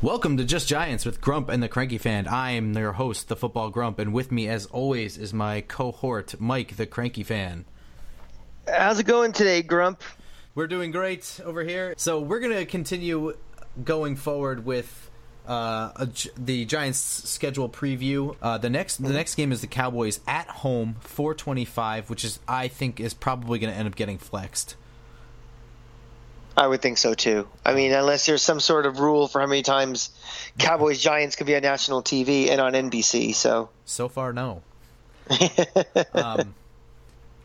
Welcome to Just Giants with Grump and the Cranky Fan. I'm your host, the Football Grump, and with me, as always, is my cohort, Mike, the Cranky Fan. How's it going today, Grump? We're doing great over here. So we're gonna continue going forward with uh, a, the Giants' schedule preview. Uh, the next the next game is the Cowboys at home, 425, which is I think is probably going to end up getting flexed. I would think so too. I mean, unless there's some sort of rule for how many times Cowboys Giants could be on national TV and on NBC. So so far, no. um,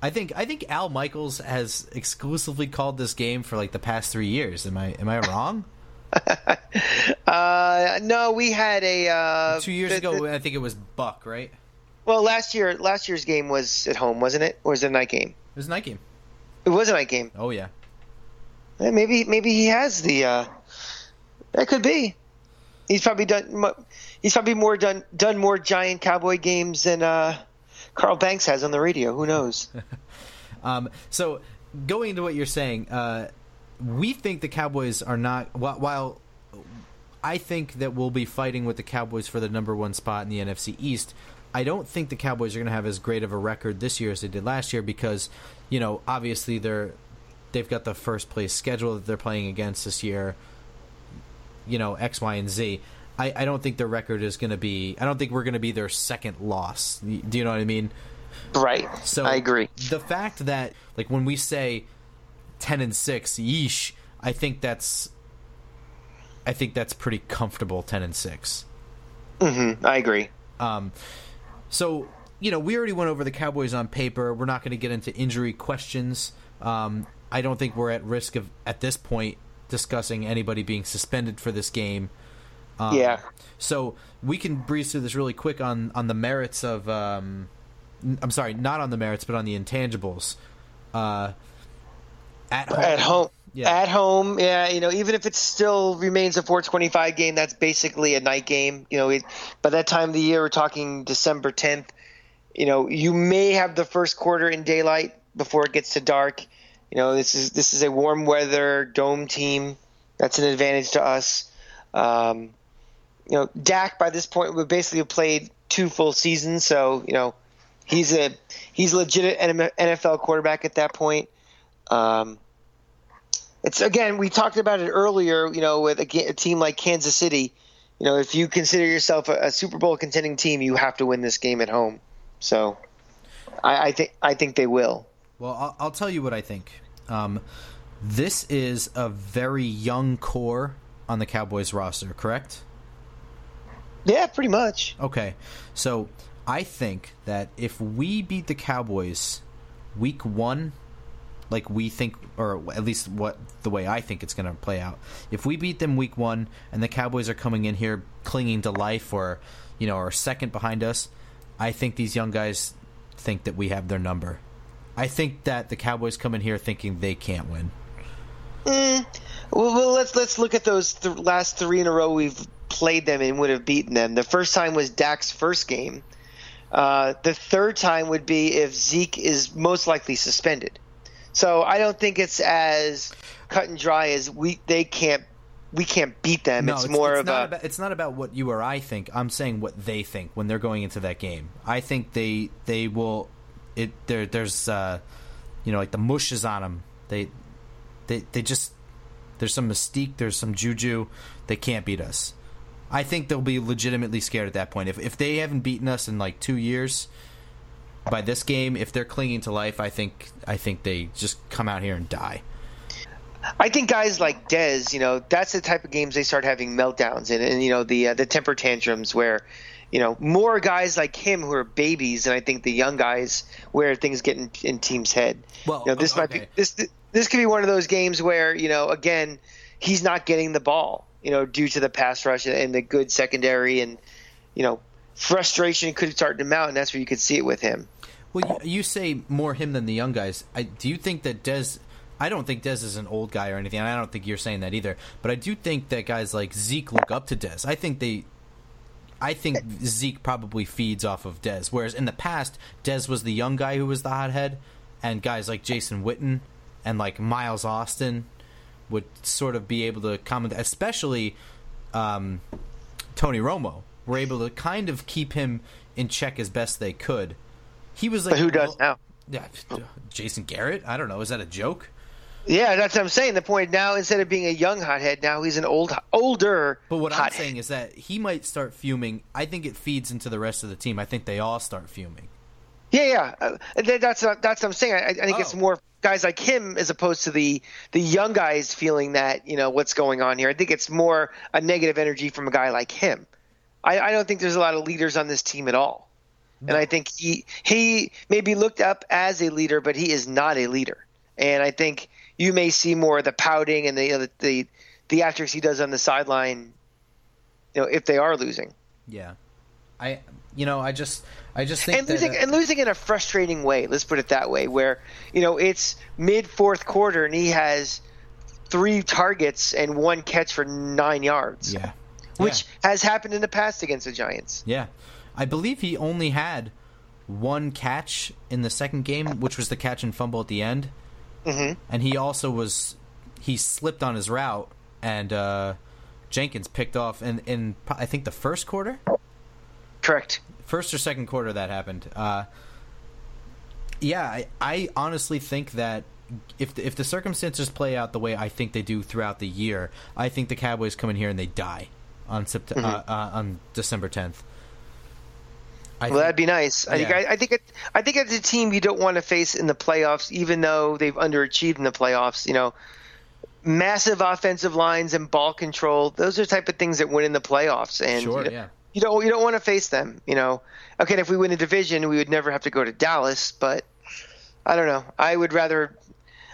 I think I think Al Michaels has exclusively called this game for like the past three years. Am I am I wrong? uh, no, we had a uh, two years the, ago. The, I think it was Buck, right? Well, last year last year's game was at home, wasn't it? Or was it a night game? It was a night game. It was a night game. Oh yeah. Maybe maybe he has the. Uh, that could be. He's probably done. He's probably more done done more giant cowboy games than uh, Carl Banks has on the radio. Who knows? um, so going into what you're saying, uh, we think the Cowboys are not. While I think that we'll be fighting with the Cowboys for the number one spot in the NFC East. I don't think the Cowboys are going to have as great of a record this year as they did last year because, you know, obviously they're they've got the first place schedule that they're playing against this year. You know, X, Y, and Z. I, I don't think their record is going to be. I don't think we're going to be their second loss. Do you know what I mean? Right. So I agree. The fact that like when we say ten and six, yeesh, I think that's. I think that's pretty comfortable. Ten and 6 Mm-hmm. I agree. Um, so you know, we already went over the Cowboys on paper. We're not going to get into injury questions. Um, I don't think we're at risk of at this point discussing anybody being suspended for this game. Um, yeah. So we can breeze through this really quick on on the merits of. Um, I'm sorry, not on the merits, but on the intangibles. Uh, at home. At home. Yeah. At home, yeah, you know, even if it still remains a 425 game, that's basically a night game. You know, it, by that time of the year, we're talking December 10th. You know, you may have the first quarter in daylight before it gets to dark. You know, this is this is a warm weather dome team. That's an advantage to us. Um, you know, Dak by this point would basically have played two full seasons, so you know he's a he's a legit NFL quarterback at that point. Um, it's again we talked about it earlier. You know, with a, a, team like Kansas City, you know, if you consider yourself a, a, Super Bowl contending team, you have to win this game at home. So, I, I think I think they will. Well, I'll, I'll tell you what I think. Um, this is a very young core on the Cowboys roster, correct? Yeah, pretty much. Okay. So I think that if we beat the Cowboys week one, like we think, or at least what the way I think it's going to play out, if we beat them week one and the Cowboys are coming in here clinging to life or, you know, are second behind us, I think these young guys think that we have their number. I think that the Cowboys come in here thinking they can't win. Mm, well, well, let's let's look at those th- last three in a row we've played them and would have beaten them. The first time was Dak's first game. Uh, the third time would be if Zeke is most likely suspended. So I don't think it's as cut and dry as we they can't we can't beat them. No, it's, it's more it's of a. About, it's not about what you or I think. I'm saying what they think when they're going into that game. I think they they will it there there's uh, you know like the mush is on them. They they they just there's some mystique, there's some juju. They can't beat us. I think they'll be legitimately scared at that point. If if they haven't beaten us in like two years by this game, if they're clinging to life, I think I think they just come out here and die. I think guys like Dez, you know, that's the type of games they start having meltdowns in, and you know the uh, the temper tantrums where you know, more guys like him who are babies, and I think the young guys where things get in, in teams' head. Well, you know, this okay. might be this this could be one of those games where you know, again, he's not getting the ball, you know, due to the pass rush and the good secondary, and you know, frustration could start to mount, and that's where you could see it with him. Well, you, you say more him than the young guys. I, do you think that Dez? I don't think Dez is an old guy or anything. I don't think you're saying that either. But I do think that guys like Zeke look up to Dez. I think they I think Zeke probably feeds off of Dez. Whereas in the past, Dez was the young guy who was the hothead, and guys like Jason Witten and like Miles Austin would sort of be able to comment, especially um, Tony Romo were able to kind of keep him in check as best they could. He was like, but who does now? Yeah, Jason Garrett. I don't know. Is that a joke? Yeah, that's what I'm saying. The point now, instead of being a young hothead, now he's an old, older. But what hothead. I'm saying is that he might start fuming. I think it feeds into the rest of the team. I think they all start fuming. Yeah, yeah. Uh, that's that's what I'm saying. I, I think oh. it's more guys like him as opposed to the the young guys feeling that you know what's going on here. I think it's more a negative energy from a guy like him. I, I don't think there's a lot of leaders on this team at all. And I think he he may be looked up as a leader, but he is not a leader. And I think you may see more of the pouting and the you know, the, the theatrics he does on the sideline. You know, if they are losing. Yeah, I you know I just I just think and losing that, uh, and losing in a frustrating way. Let's put it that way, where you know it's mid fourth quarter and he has three targets and one catch for nine yards. Yeah, which yeah. has happened in the past against the Giants. Yeah, I believe he only had one catch in the second game, which was the catch and fumble at the end. Mm-hmm. And he also was he slipped on his route, and uh, Jenkins picked off in in I think the first quarter. Correct. First or second quarter that happened. Uh, yeah, I, I honestly think that if the, if the circumstances play out the way I think they do throughout the year, I think the Cowboys come in here and they die on Sept- mm-hmm. uh, uh, on December tenth. I well, think, that'd be nice. I think I, I, think it, I think it's a team you don't want to face in the playoffs, even though they've underachieved in the playoffs. You know, massive offensive lines and ball control; those are the type of things that win in the playoffs. And sure, you yeah. you don't you don't want to face them. You know, okay, if we win a division, we would never have to go to Dallas, but I don't know. I would rather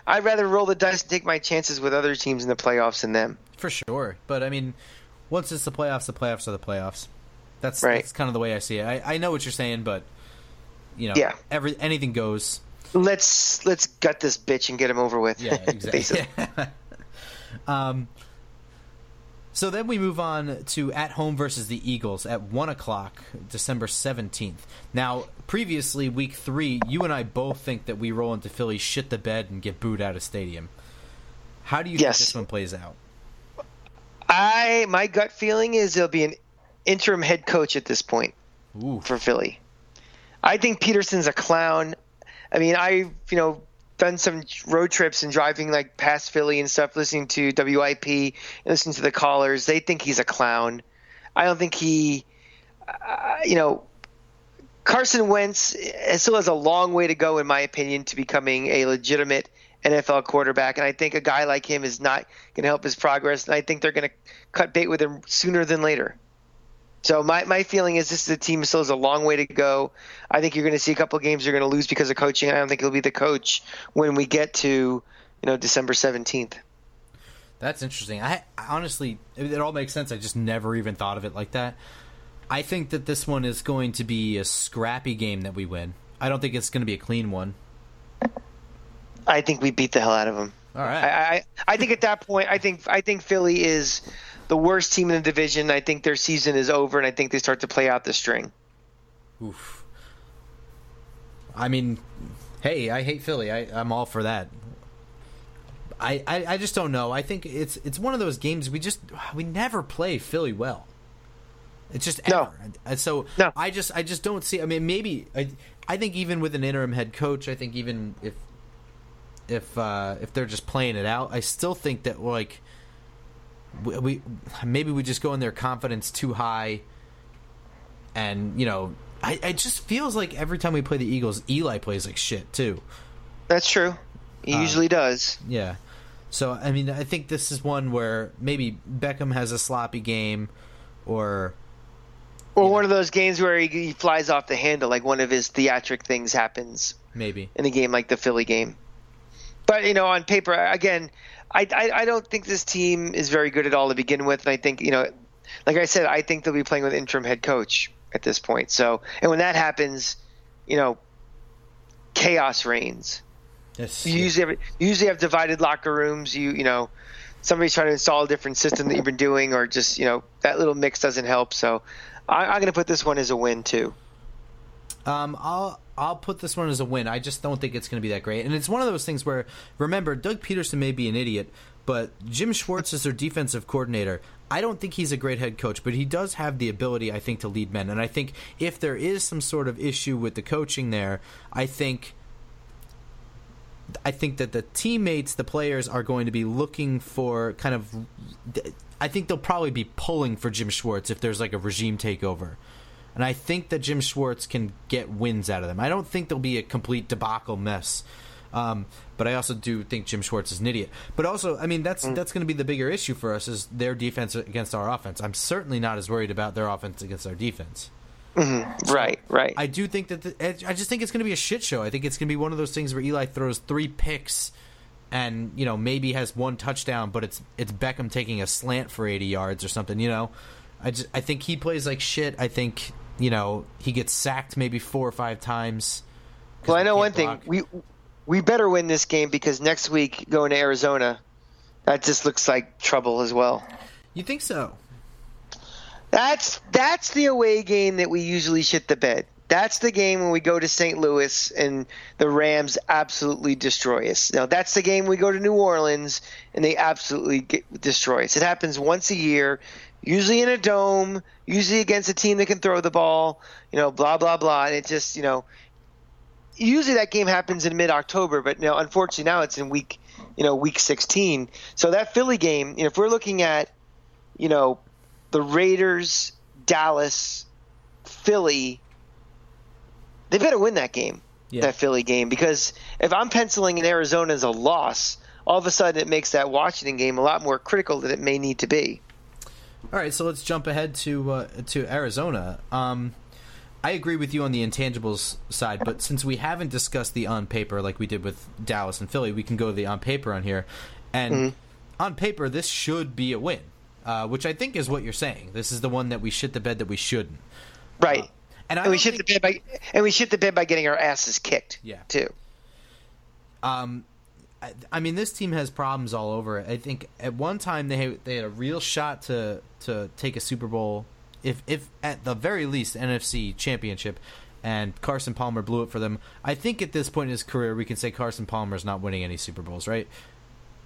I'd rather roll the dice and take my chances with other teams in the playoffs than them. For sure, but I mean, once it's the playoffs, the playoffs are the playoffs. That's right. that's kind of the way I see it. I, I know what you're saying, but you know, yeah, every anything goes. Let's let's gut this bitch and get him over with. Yeah, exactly. um. So then we move on to at home versus the Eagles at one o'clock, December seventeenth. Now, previously week three, you and I both think that we roll into Philly, shit the bed, and get booed out of stadium. How do you yes. think this one plays out? I my gut feeling is it'll be an interim head coach at this point Ooh. for Philly. I think Pederson's a clown. I mean, I you know done some road trips and driving like past Philly and stuff, listening to WIP and listening to the callers. They think he's a clown. I don't think he, uh, you know, Carson Wentz still has a long way to go, in my opinion, to becoming a legitimate NFL quarterback. And I think a guy like him is not going to help his progress. And I think they're going to cut bait with him sooner than later. So my, my feeling is this is a team still has a long way to go. I think you're going to see a couple games you're going to lose because of coaching. I don't think he'll be the coach when we get to you know December seventeenth. That's interesting. I, I honestly, it, it all makes sense. I just never even thought of it like that. I think that this one is going to be a scrappy game that we win. I don't think it's going to be a clean one. I think we beat the hell out of them. All right. I, I, I think at that point, I think I think Philly is the worst team in the division. I think their season is over, and I think they start to play out the string. Oof. I mean, hey, I hate Philly. I, I'm all for that. I, I, I just don't know. I think it's it's one of those games we just we never play Philly well. It's just ever. No. so no. I just I just don't see. I mean, maybe I I think even with an interim head coach, I think even if if uh, if they're just playing it out, I still think that like we, we maybe we just go in there confidence too high, and you know, I it just feels like every time we play the Eagles, Eli plays like shit too. That's true. He uh, usually does. Yeah. So I mean, I think this is one where maybe Beckham has a sloppy game, or or one know. of those games where he, he, flies off the handle, like one of his theatric things happens. Maybe in a game like the Philly game. But you know, on paper, again, I, I, I don't think this team is very good at all to begin with, and I think you know, like I said, I think they'll be playing with interim head coach at this point. So, and when that happens, you know, chaos reigns. Yes. You usually have, you usually have divided locker rooms. You you know, somebody's trying to install a different system that you've been doing, or just you know that little mix doesn't help. So, I, I'm going to put this one as a win too. Um, I'll I'll put this one as a win. I just don't think it's going to be that great. And it's one of those things where remember Doug Pederson may be an idiot, But Jim Schwartz is their defensive coordinator. I don't think he's a great head coach, but he does have the ability, I think, to lead men. And I think if there is some sort of issue with the coaching there, I think I think that the teammates, the players, are going to be looking for kind of. I think they'll probably be pulling for Jim Schwartz if there's like a regime takeover. And I think that Jim Schwartz can get wins out of them. I don't think there'll be a complete debacle mess. Um, but I also do think Jim Schwartz is an idiot. But also, I mean, that's mm. that's going to be the bigger issue for us is their defense against our offense. I'm certainly not as worried about their offense against our defense. Mm-hmm. Right, right. I do think that the, I just think it's going to be a shit show. I think it's going to be one of those things where Eli throws three picks and you know maybe has one touchdown, but it's it's Beckham taking a slant for 80 yards or something. You know, I just I think he plays like shit. I think you know he gets sacked maybe four or five times. Well, I know one block. thing we we better win this game because next week going to Arizona, that just looks like trouble as well. You think so? That's that's the away game that we usually shit the bed. That's the game when we go to St. Louis and the Rams absolutely destroy us. Now that's the game we go to New Orleans and they absolutely get, destroy us. It happens once a year, usually in a dome, usually against a team that can throw the ball. You know, blah blah blah. And it just you know, usually that game happens in mid October, but you know, unfortunately now it's in week you know week 16. So that Philly game, you know, if we're looking at you know the Raiders, Dallas, Philly, they better win that game, yeah. that Philly game, because if I'm penciling in Arizona as a loss, all of a sudden it makes that Washington game a lot more critical than it may need to be. All right, so let's jump ahead to uh, to Arizona. Um, I agree with you on the intangibles side, but since we haven't discussed the on paper like we did with Dallas and Philly, we can go to the on paper on here. And mm-hmm. on paper, this should be a win uh, which I think is what you're saying. This is the one that we shit the bed that we shouldn't. Right. Uh, and, and we shit think... the bed by and we shit the bed by getting our asses kicked. Yeah. Too. Um, I, I mean, this team has problems all over. I think at one time they had, they had a real shot to to take a Super Bowl, if if at the very least NFC Championship, and Carson Palmer blew it for them. I think at this point in his career, we can say Carson Palmer is not winning any Super Bowls, right?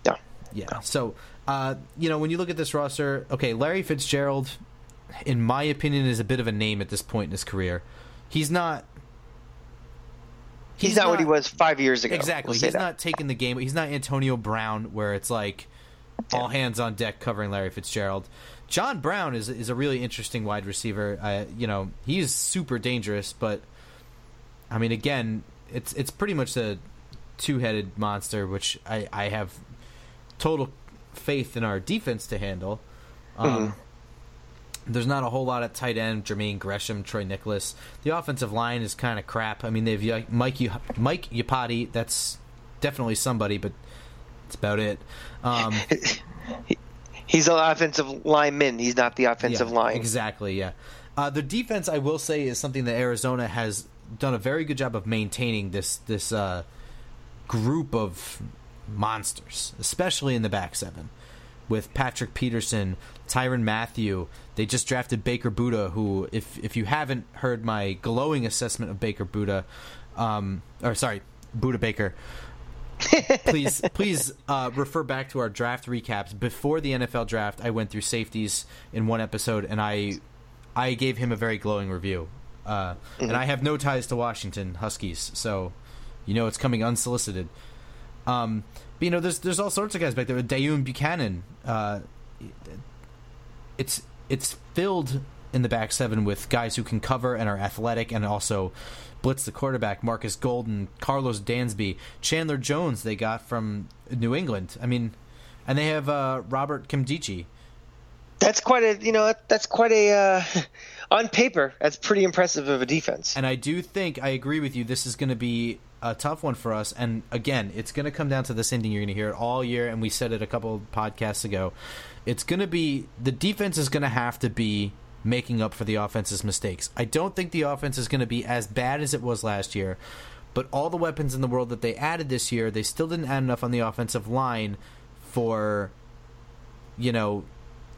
Yeah. Yeah. So uh, you know, when you look at this roster, okay, Larry Fitzgerald, in my opinion, is a bit of a name at this point in his career. He's not. He's, he's not, not, what he was five years ago. Exactly. We'll he's that. not taking the game. He's not Antonio Brown, where it's like all hands on deck covering Larry Fitzgerald. John Brown is is a really interesting wide receiver. Uh, you know, he's super dangerous, but I mean, again, it's it's pretty much a two headed monster, which I, I have total faith in our defense to handle. Um, mm-hmm. There's not a whole lot at tight end. Jermaine Gresham, Troy Niklas. The offensive line is kind of crap. I mean, they've Mike Mike Iupati. That's definitely somebody, but that's about it. Um, He's an offensive lineman. He's not the offensive yeah, line. Exactly. Yeah. Uh, the defense, I will say, is something that Arizona has done a very good job of maintaining. This this uh, group of monsters, especially in the back seven. With Patrick Peterson, Tyrann Mathieu. they just drafted Baker Budda, who, if if you haven't heard my glowing assessment of Baker Budda, um, or sorry, Budda Baker, please please uh, refer back to our draft recaps before the NFL draft. I went through safeties in one episode, and I I gave him a very glowing review. Uh, mm-hmm. And I have no ties to Washington Huskies, so you know it's coming unsolicited. Um, but you know, there's there's all sorts of guys back there. Deone Bucannon. Uh, it's it's filled in the back seven with guys who can cover and are athletic and also blitz the quarterback. Marcus Golden, Karlos Dansby, Chandler Jones. They got from New England. I mean, and they have uh, Robert Nkemdiche. That's quite a you know that's quite a uh, on paper that's pretty impressive of a defense. And I do think I agree with you. This is going to be a tough one for us. And again, it's going to come down to this ending. You're going to hear it all year, and we said it a couple podcasts ago. It's going to be the defense is going to have to be making up for the offense's mistakes. I don't think the offense is going to be as bad as it was last year, but all the weapons in the world that they added this year, they still didn't add enough on the offensive line for, you know,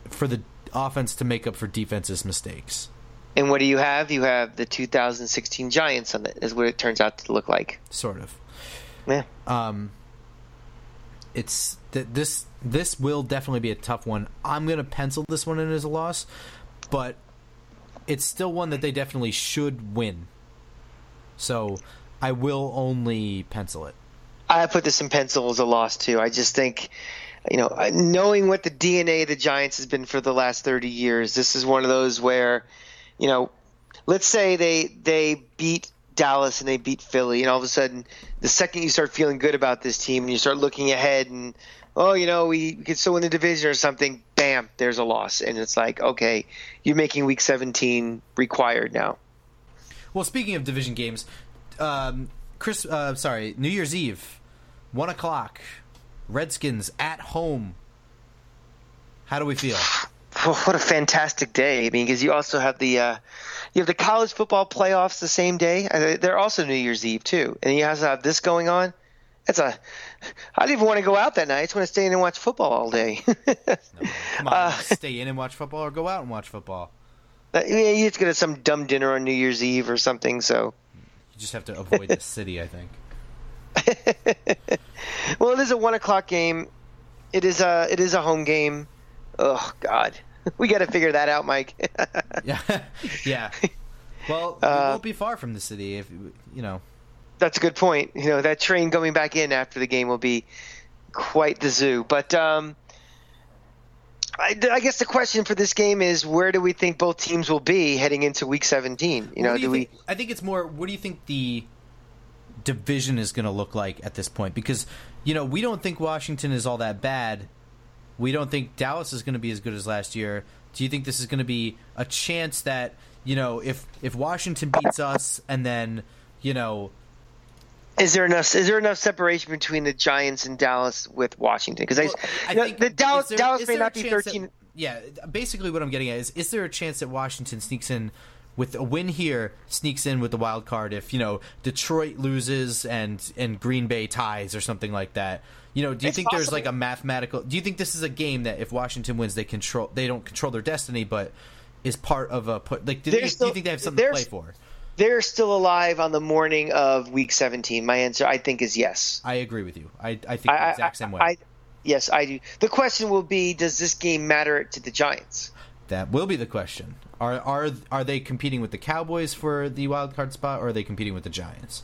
for the offense to make up for defense's mistakes. And what do you have? You have the 2016 Giants on it, is what it turns out to look like. Sort of. Yeah. Um, it's th- this this will definitely be a tough one. I'm gonna pencil this one in as a loss, but it's still one that they definitely should win. So I will only pencil it. I put this in pencil as a loss too. I just think, you know, knowing what the DNA of the Giants has been for the last 30 years, this is one of those where, you know, let's say they they beat Dallas and they beat Philly, and all of a sudden, the second you start feeling good about this team and you start looking ahead and oh, you know, we, we could still win the division or something, bam, there's a loss, and it's like okay, you're making Week 17 required now. Well, speaking of division games, um, Chris, uh, sorry, New Year's Eve, one o'clock, Redskins at home. How do we feel? what a fantastic day! I mean, because you also have the uh, you have the college football playoffs the same day. They're also New Year's Eve too, and you also have this going on. It's a. I don't even want to go out that night. I just want to stay in and watch football all day. no, come on, uh, stay in and watch football, or go out and watch football. Uh, yeah, you just go to some dumb dinner on New Year's Eve or something. So you just have to avoid the city, I think. well, it is a one o'clock game. It is a it is a home game. Oh God, we got to figure that out, Mike. yeah, yeah. Well, we uh, won't be far from the city if you know. That's a good point. You know that train going back in after the game will be quite the zoo. But um, I, I, guess the question for this game is where do we think both teams will be heading into Week 17? You know, do, you do we? I think it's more. What do you think the division is going to look like at this point? Because you know we don't think Washington is all that bad we don't think Dallas is going to be as good as last year. Do you think this is going to be a chance that you know if if Washington beats us and then you know is there enough is there enough separation between the Giants and Dallas with Washington? Because well, I, I think the Dallas there, Dallas may not be thirteen. That, yeah, basically what I'm getting at is: is there a chance that Washington sneaks in with a win here, sneaks in with the wild card if you know Detroit loses and and Green Bay ties or something like that? You know, do you it's think possible. there's like a mathematical? Do you think this is a game that if Washington wins, they control? They don't control their destiny, but is part of a put. Like, do, you, still, do you think they have something to play for? They're still alive on the morning of Week 17. My answer, I think, is yes. I agree with you. I, I think I, the exact same way. I, yes, I do. The question will be: Does this game matter to the Giants? That will be the question. Are are are they competing with the Cowboys for the wild card spot, or are they competing with the Giants?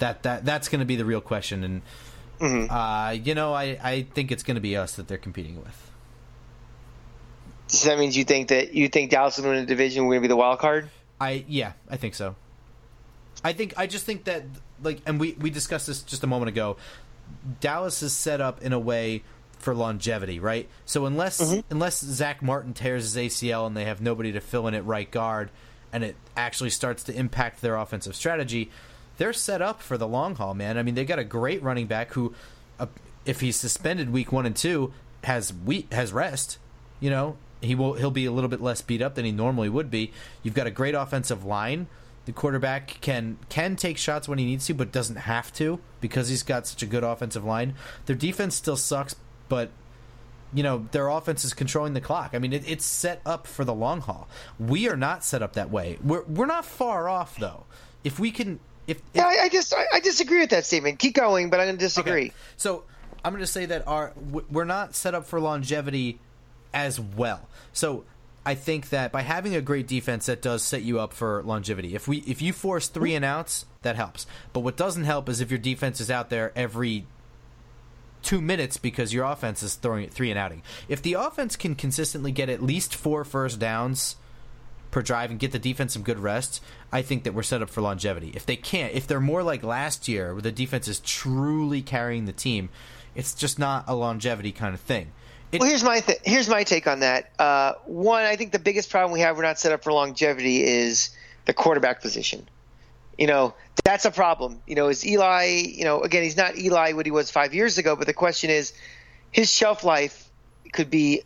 That that that's going to be the real question, and Mm-hmm. Uh, you know, I, I think it's going to be us that they're competing with. So that means you think that you think Dallas will win the division. We're going to be the wild card. I yeah, I think so. I think I just think that like, and we we discussed this just a moment ago. Dallas is set up in a way for longevity, right? So unless mm-hmm. unless Zack Martin tears his ACL and they have nobody to fill in at right guard, and it actually starts to impact their offensive strategy, they're set up for the long haul, man. I mean, they got a great running back who, uh, if he's suspended week one and two, has week has rest. You know, he will he'll be a little bit less beat up than he normally would be. You've got a great offensive line. The quarterback can can take shots when he needs to, but doesn't have to because he's got such a good offensive line. Their defense still sucks, but you know their offense is controlling the clock. I mean, it, it's set up for the long haul. We are not set up that way. We're we're not far off though. If we can if, if yeah, I, I just I, I, disagree with that statement. Keep going, but I'm going to disagree. Okay. So I'm going to say that our we're not set up for longevity as well. So I think that by having a great defense, that does set you up for longevity. If we if you force three and outs, that helps. But what doesn't help is if your defense is out there every two minutes because your offense is throwing it three and outing. If the offense can consistently get at least four first downs per drive and get the defense some good rest, I think that we're set up for longevity. If they can't, if they're more like last year, where the defense is truly carrying the team, it's just not a longevity kind of thing. It, well, here's my th- here's my take on that. Uh, one, I think the biggest problem we have we're not set up for longevity is the quarterback position. You know, that's a problem. You know, is Eli? You know, again, he's not Eli what he was five years ago. But the question is, his shelf life could be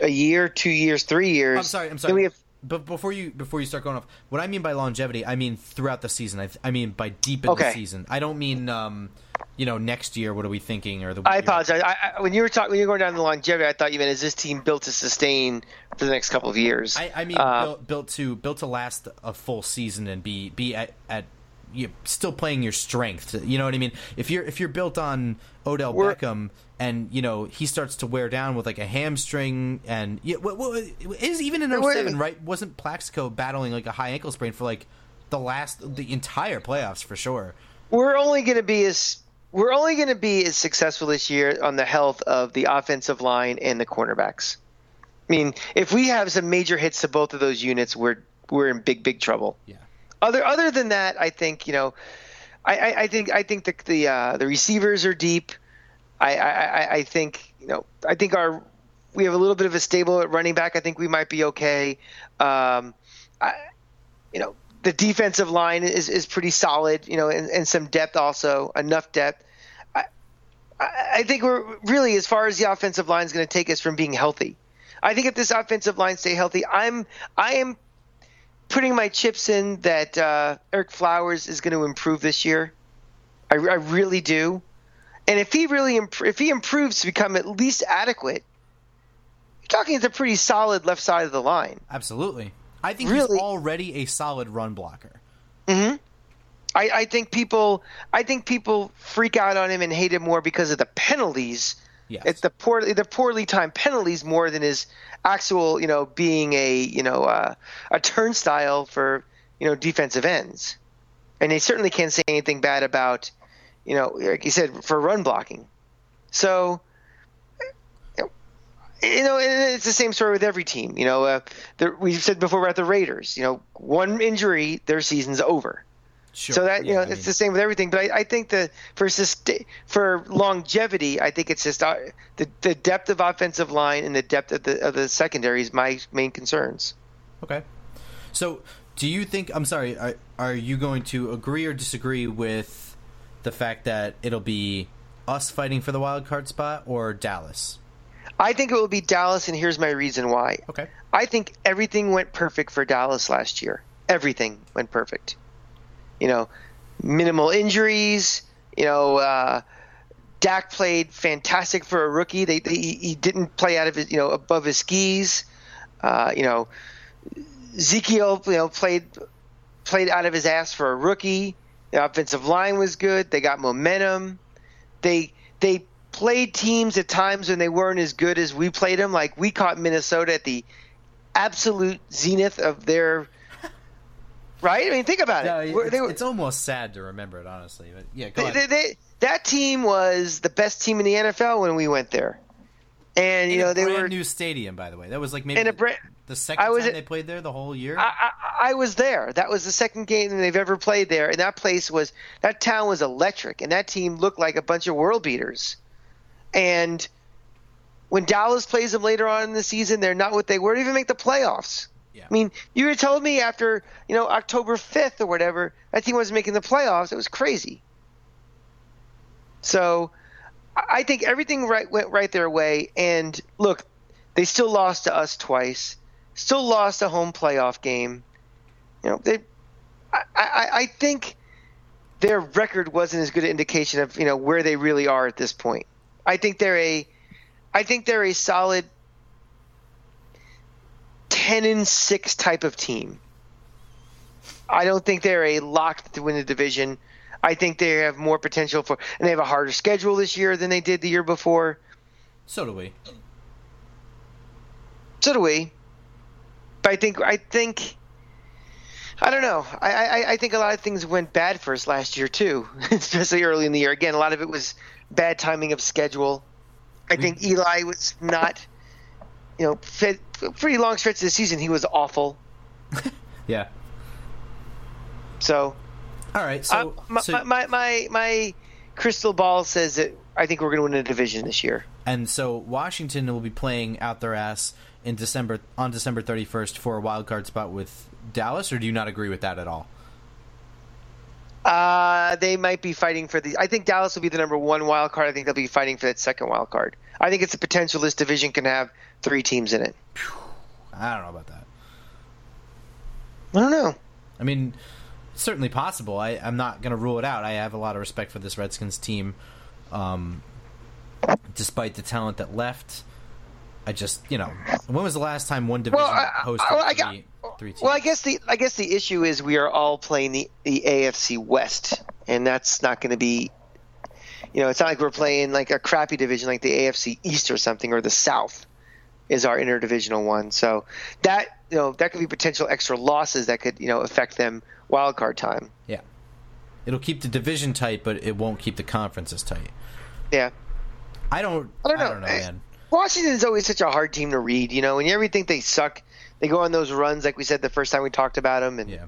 a year, two years, three years. I'm sorry. I'm sorry. Then we have but before you before you start going off, what I mean by longevity, I mean throughout the season. I, I mean by deep in okay. the season. I don't mean um, you know next year. What are we thinking? Or the I apologize. I, I, when you were talking when you were going down the longevity, I thought you meant is this team built to sustain for the next couple of years? I, I mean uh, built, built to built to last a full season and be be at, at you're still playing your strength. You know what I mean? If you're if you're built on Odell Beckham and you know he starts to wear down with like a hamstring and yeah, what, what is even in 07, right? Wasn't Plaxico battling like a high ankle sprain for like the last the entire playoffs for sure? We're only going to be as we're only going to be as successful this year on the health of the offensive line and the cornerbacks. I mean, if we have some major hits to both of those units, we're we're in big big trouble. Yeah. Other other than that, I think you know, I, I, I think I think the the uh, the receivers are deep. I, I I think you know I think our we have a little bit of a stable at running back. I think we might be okay. Um, I, you know, the defensive line is, is pretty solid, you know, and, and some depth also, enough depth. I, I think we're really, as far as the offensive line is going to take us from being healthy. I think if this offensive line stay healthy, I'm I am putting my chips in that uh, Ereck Flowers is going to improve this year. I, I really do. And if he really imp- if he improves to become at least adequate, you're talking it's a pretty solid left side of the line. Absolutely. I think really, he's already a solid run blocker. Mm-hmm. I, I think people I think people freak out on him and hate him more because of the penalties. Yes. It's the poorly the poorly timed penalties more than his actual, you know, being a you know uh, a turnstile for you know defensive ends. And they certainly can't say anything bad about, you know, like you said, for run blocking. So you know, it's the same story with every team. You know, uh, we've said before about the Raiders. You know, one injury, their season's over. Sure. So that you yeah, know, I it's mean, the same with everything. But I, I think that for for longevity, I think it's just uh, the the depth of offensive line and the depth of the of the secondary is my main concerns. Okay. So, do you think? I'm sorry. Are, are you going to agree or disagree with the fact that it'll be us fighting for the wild card spot or Dallas? I think it will be Dallas, and here's my reason why. Okay. I think everything went perfect for Dallas last year. Everything went perfect. You know, minimal injuries. You know, uh, Dak played fantastic for a rookie. They, they, he didn't play out of his, you know, above his skis. Uh, you know, Ezekiel, you know, played played out of his ass for a rookie. The offensive line was good. They got momentum. They they played teams at times when they weren't as good as we played them. Like we caught Minnesota at the absolute zenith of their. Right? I mean, think about it. No, it's, were, it's, almost sad to remember it, honestly. But yeah, go they, they, that team was the best team in the NFL when we went there. And you in know they were brand were new stadium, by the way. That was like maybe the, the second I was time they played there the whole year. I, I, I, was there. That was the second game they've ever played there, and that place was that town was electric, and that team looked like a bunch of world beaters. And when Dallas plays them later on in the season, they're not what they were to even make the playoffs. Yeah. I mean, you would told me after you know October fifth or whatever that team was making the playoffs. It was crazy. So, I think everything right went right their way. And look, they still lost to us twice. Still lost a home playoff game. You know, they. I, I, I think their record wasn't as good an indication of you know where they really are at this point. I think they're a, I think they're a solid ten and six type of team. I don't think they're a lock to win the division. I think they have more potential for, and they have a harder schedule this year than they did the year before. So do we. So do we. But I think I think I don't know. I, I, I think a lot of things went bad for us last year too, especially early in the year. Again, a lot of it was bad timing of schedule. I mm-hmm. think Eli was not, you know, fit, pretty long stretch of the season. He was awful. yeah. So. All right. So, uh, my, so my, my my crystal ball says that I think we're going to win a division this year. And so Washington will be playing out their ass in December on December 31st for a wild card spot with Dallas, or do you not agree with that at all? Uh, they might be fighting for the. I think Dallas will be the number one wild card. I think they'll be fighting for that second wild card. I think it's a potential this division can have three teams in it. I don't know about that. I don't know. I mean, certainly possible. I, I'm not going to rule it out. I have a lot of respect for this Redskins team, um, despite the talent that left. I just, you know, when was the last time one division well, hosted? I, I, got, three teams. Well, I guess the I guess the issue is we are all playing the the AFC West, and that's not going to be. You know, it's not like we're playing like a crappy division like the AFC East or something, or the South is our interdivisional one. So that you know that could be potential extra losses that could you know affect them wild card time. Yeah, it'll keep the division tight, but it won't keep the conferences tight. Yeah, I don't. I don't know, I don't know man. Washington is always such a hard team to read. You know, when you ever think they suck, they go on those runs like we said the first time we talked about them. And yeah.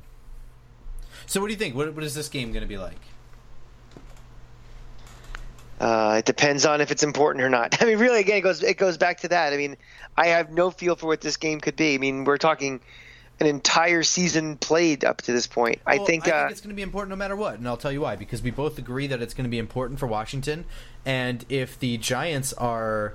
So what do you think? What, what is this game going to be like? Uh, it depends on if it's important or not. I mean, really, again, it goes it goes back to that. I mean, I have no feel for what this game could be. I mean, we're talking an entire season played up to this point. Well, I think, I uh, it's going to be important no matter what, and I'll tell you why. Because we both agree that it's going to be important for Washington, and if the Giants are,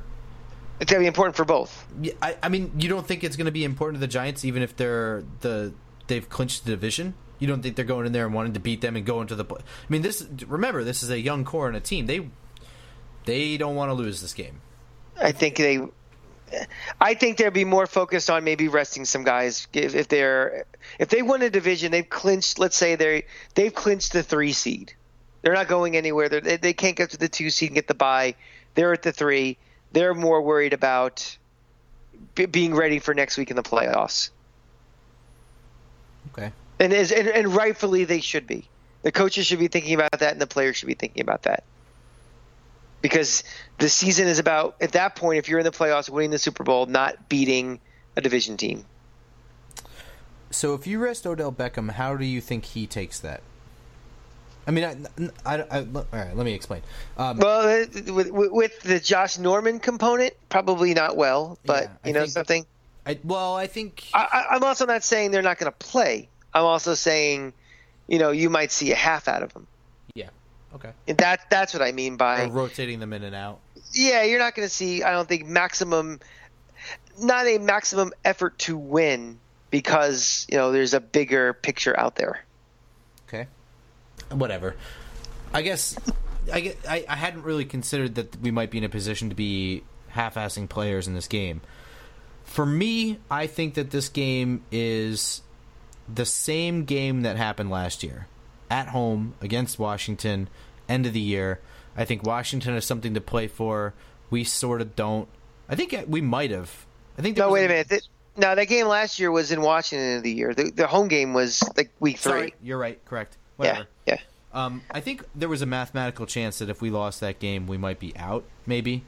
it's going to be important for both. I, I mean, you don't think it's going to be important to the Giants, even if they're the they've clinched the division. You don't think they're going in there and wanting to beat them and go into the. I mean, this. Remember, this is a young core and a team. They they don't want to lose this game. I think they. I think they'll be more focused on maybe resting some guys if, if they're if they win a division, they've clinched. Let's say they they've clinched the three seed. They're not going anywhere. They're, they they can't get to the two seed and get the bye. They're at the three. They're more worried about b- being ready for next week in the playoffs. Okay. And, as, and and rightfully they should be. The coaches should be thinking about that, and the players should be thinking about that because the season is about at that point if you're in the playoffs winning the super bowl not beating a division team so if you rest odell beckham how do you think he takes that I mean, I, I, I, all right. Let me explain. Um, well, uh, with, with, the Josh Norman component, probably not well. But yeah, you know think, something. I, well, I think I, I'm also not saying they're not going to play. I'm also saying, you know, you might see a half out of them. Okay. That that's what I mean by or rotating them in and out. Yeah, you're not going to see. I don't think maximum, not a maximum effort to win because you know there's a bigger picture out there. Okay. Whatever. I guess I, I, I hadn't really considered that we might be in a position to be half-assing players in this game. For me, I think that this game is the same game that happened last year at home against Washington, end of the year. I think Washington has something to play for. We sort of don't. I think we might have. I think. No, wait a, minute. no, that game last year was in Washington of the year. The, the home game was like week three. Sorry, you're right. Correct. Whatever. Yeah. Yeah. Um, I think there was a mathematical chance that if we lost that game, we might be out. Maybe.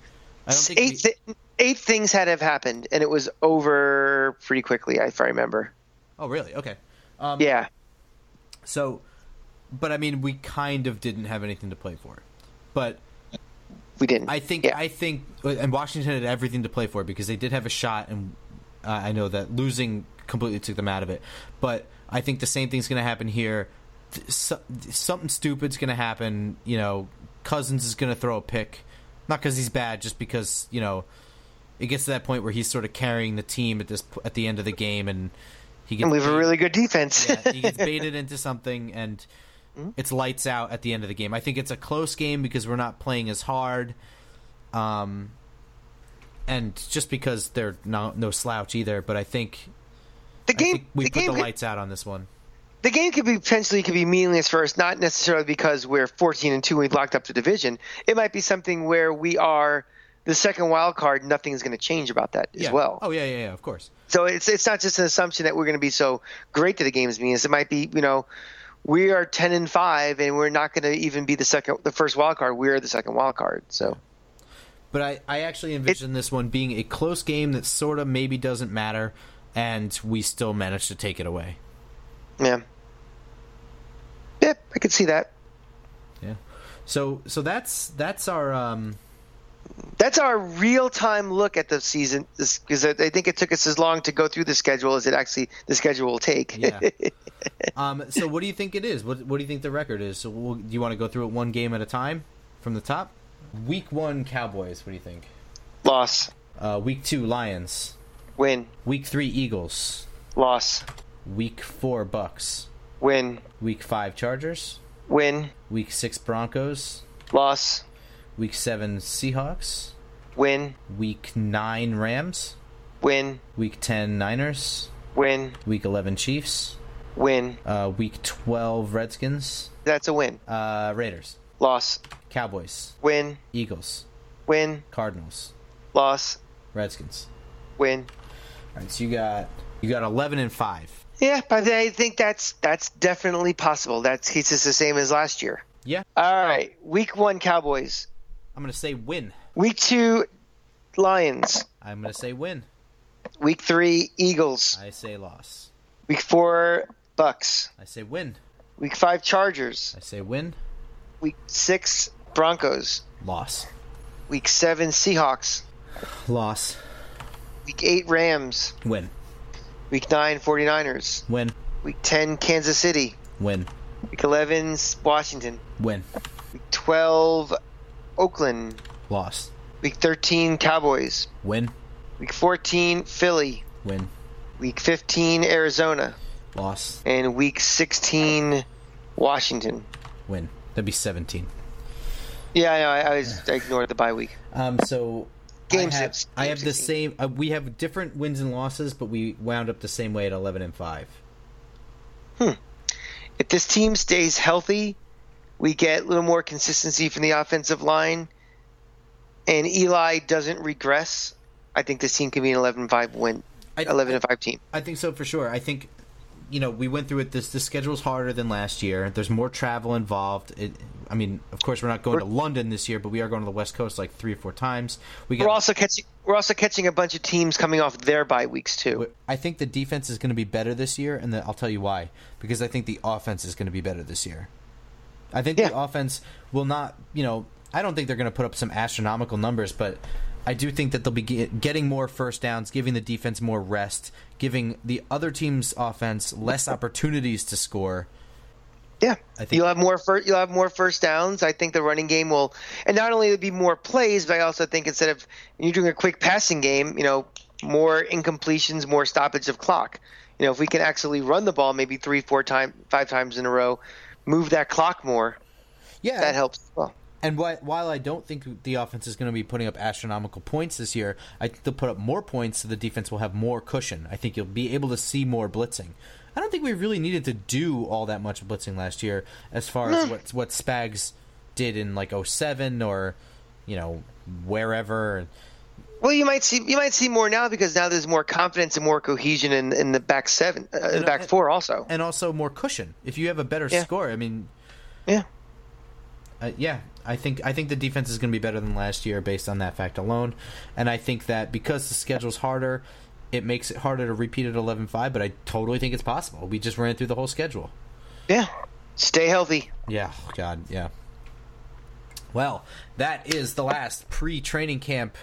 I don't think eight, we... th- eight things had to have happened, and it was over pretty quickly. If I remember. Oh, really? Okay. Um, yeah. So but I mean, we kind of didn't have anything to play for. But we didn't. I think yeah. I think and Washington had everything to play for because they did have a shot, and uh, I know that losing completely took them out of it. But I think the same thing's going to happen here. something stupid's going to happen. You know, Cousins is going to throw a pick, not because he's bad, just because you know it gets to that point where he's sort of carrying the team at this at the end of the game, and he gets. And we have a really good defense. yeah, he gets baited into something, and mm-hmm. it's lights out at the end of the game. I think it's a close game because we're not playing as hard, um, and just because they're no, no slouch either. But I think the game think we the put game the lights out on this one. The game could be potentially could be meaningless for us, not necessarily because we're 14 and two and we've locked up the division. It might be something where we are the second wild card. Nothing's going to change about that yeah. as well. Oh yeah, yeah, yeah, of course. So it's it's not just an assumption that we're going to be so great that the games means. It might be you know we are 10 and 5 and we're not going to even be the second the first wild card. We're the second wild card so. But i, I actually envision it, this one being a close game that sort of maybe doesn't matter and we still manage to take it away. Yeah. Yep i could see that. Yeah. So so that's that's our um that's our real time look at the season because I think it took us as long to go through the schedule as it actually the schedule will take. yeah. Um, so what do you think it is? What What do you think the record is? So we'll, do you want to go through it one game at a time from the top? Week one Cowboys. What do you think? Loss. Uh, week two Lions. Win. Week three Eagles. Loss. Week four Bucks. Win. Week five Chargers. Win. Week six Broncos. Loss. Week seven Seahawks. Win. Week nine Rams. Win. Week ten Niners. Win. Week 11 Chiefs. Win. Uh, week 12 Redskins. That's a win. Uh, Raiders. Loss. Cowboys. Win. Eagles. Win. Cardinals. Loss. Redskins. Win. All right, so you got you got 11 and 5. Yeah, but I think that's that's definitely possible. That's he's just the same as last year. Yeah. All right. Week 1 Cowboys. I'm going to say win. Week 2 Lions. I'm going to say win. Week 3 Eagles. I say loss. Week 4 Bucks. I say win. Week 5 Chargers. I say win. Week 6 Broncos. Loss. Week 7 Seahawks. Loss. Week 8 Rams. Win. Week 9 49ers. Win. Week 10 Kansas City. Win. Week 11 Washington. Win. Week 12 Oakland. Loss. Week 13 Cowboys. Win. Week 14 Philly. Win. Week 15 Arizona. Loss. And week 16 Washington. Win. That'd be 17. Yeah, I know. I, I was I ignored the bye week. Um, so Game I have, six- I have the same. Uh, we have different wins and losses, but we wound up the same way at 11 and 5. Hmm. If this team stays healthy, we get a little more consistency from the offensive line, and Eli doesn't regress. I think this team can be an 11-5 win, I- 11 and 5 team. I think so for sure. I think you know we went through it. This the schedule's harder than last year. There's more travel involved. It, I mean, of course, we're not going to London this year, but we are going to the West Coast like three or four times. We We're also catching we're also catching a bunch of teams coming off their bye weeks too. I think the defense is going to be better this year, and the, I'll tell you why. Because I think the offense is going to be better this year. I think the offense will not. You know, I don't think they're going to put up some astronomical numbers, but I do think that they'll be get, getting more first downs, giving the defense more rest, giving the other team's offense less opportunities to score. Yeah, I think- you'll have more fir- you'll have more first downs. I think the running game will, and not only will be more plays, but I also think instead of you're doing a quick passing game, you know, more incompletions, more stoppage of clock. You know, if we can actually run the ball maybe three, four times, five times in a row, move that clock more, Yeah, that helps. as Well, And while I don't think the offense is going to be putting up astronomical points this year, I think they'll put up more points so the defense will have more cushion. I think you'll be able to see more blitzing. I don't think we really needed to do all that much blitzing last year as far as what what Spags did in like 07 or you know wherever. Well, you might see you might see more now because now there's more confidence and more cohesion in, in the back seven, uh, back four also. and also more cushion. If you have a better Yeah. score, I mean, Yeah. uh, yeah, I think I think the defense is going to be better than last year based on that fact alone, and I think that because the schedule's harder, it makes it harder to repeat at 11-5, But I totally think it's possible. We just ran through the whole schedule. Yeah. Stay healthy. Yeah, oh God, yeah. Well, that is the last pre-training camp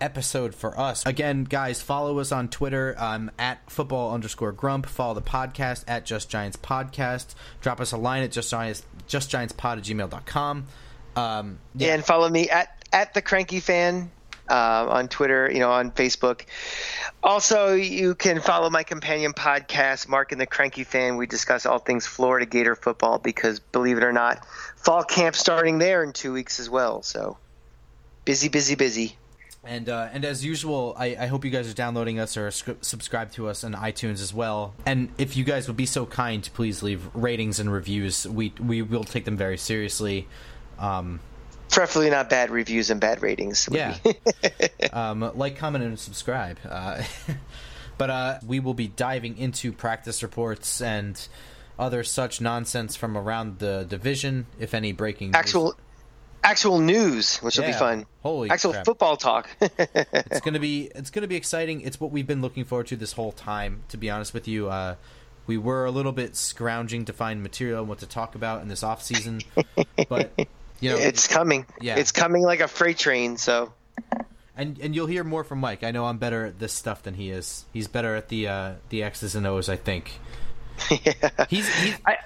episode for us. Again, guys, follow us on Twitter um, at football underscore grump. Follow the podcast at Just Giants Podcast. Drop us a line at just giants justgiantspod at gmail.com. Um, yeah, and follow me at at the cranky fan uh, on Twitter, you know, on Facebook. Also, you can follow my companion podcast, Mark and the Cranky Fan. We discuss all things Florida Gator football because, believe it or not, fall camp starting there in two weeks as well. So busy, busy, busy. And uh, and as usual, I, I hope you guys are downloading us or sc- subscribe to us on iTunes as well. And if you guys would be so kind to please leave ratings and reviews, we we will take them very seriously. Um, Preferably not bad reviews and bad ratings. would yeah, um, like, comment, and subscribe. Uh, but uh, we will be diving into practice reports and other such nonsense from around the division. If any breaking news. Actual news, which will be Yeah. fun. Holy actual crap. football talk. it's gonna be it's gonna be exciting. It's what we've been looking forward to this whole time. To be honest with you, uh, we were a little bit scrounging to find material and what to talk about in this off season, but you know, it's coming. Yeah. It's coming like a freight train. So and and you'll hear more from Mike. I know I'm better at this stuff than he is. He's better at the uh, the X's and O's. I think yeah. he's. he's I-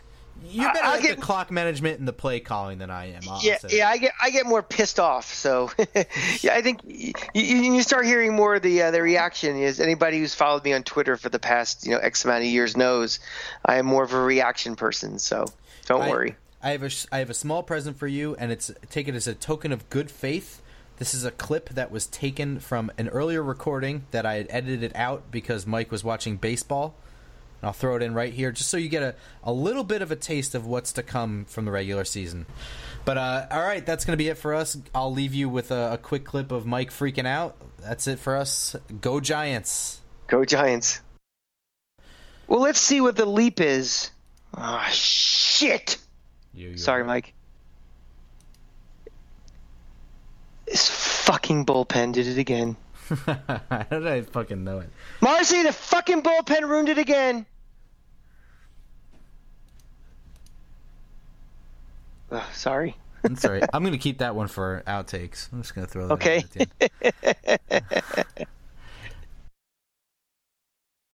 you're better I'll at get- the clock management and the play calling than I am. I'll yeah, yeah, I get I get more pissed off. So yeah, I think you, you start hearing more of the uh, the reaction. Is anybody who's followed me on Twitter for the past you know X amount of years knows I am more of a reaction person. So don't I- worry. I have a I have a small present for you, and it's take it as a token of good faith This is a clip that was taken from an earlier recording that I had edited out because Mike was watching baseball. And I'll throw it in right here just so you get a, a little bit of a taste of what's to come from the regular season. But uh, all right, that's going to be it for us. I'll leave you with a, a quick clip of Mike freaking out. That's it for us. Go Giants. Go Giants. Well, let's see what the leap is. Ah, oh, shit. You, Sorry, Mike. This fucking bullpen did it again. How did I fucking know it? Marcy, the fucking bullpen ruined it again. Uh, sorry. I'm sorry. I'm going to keep that one for outtakes. I'm just going to throw that. Okay.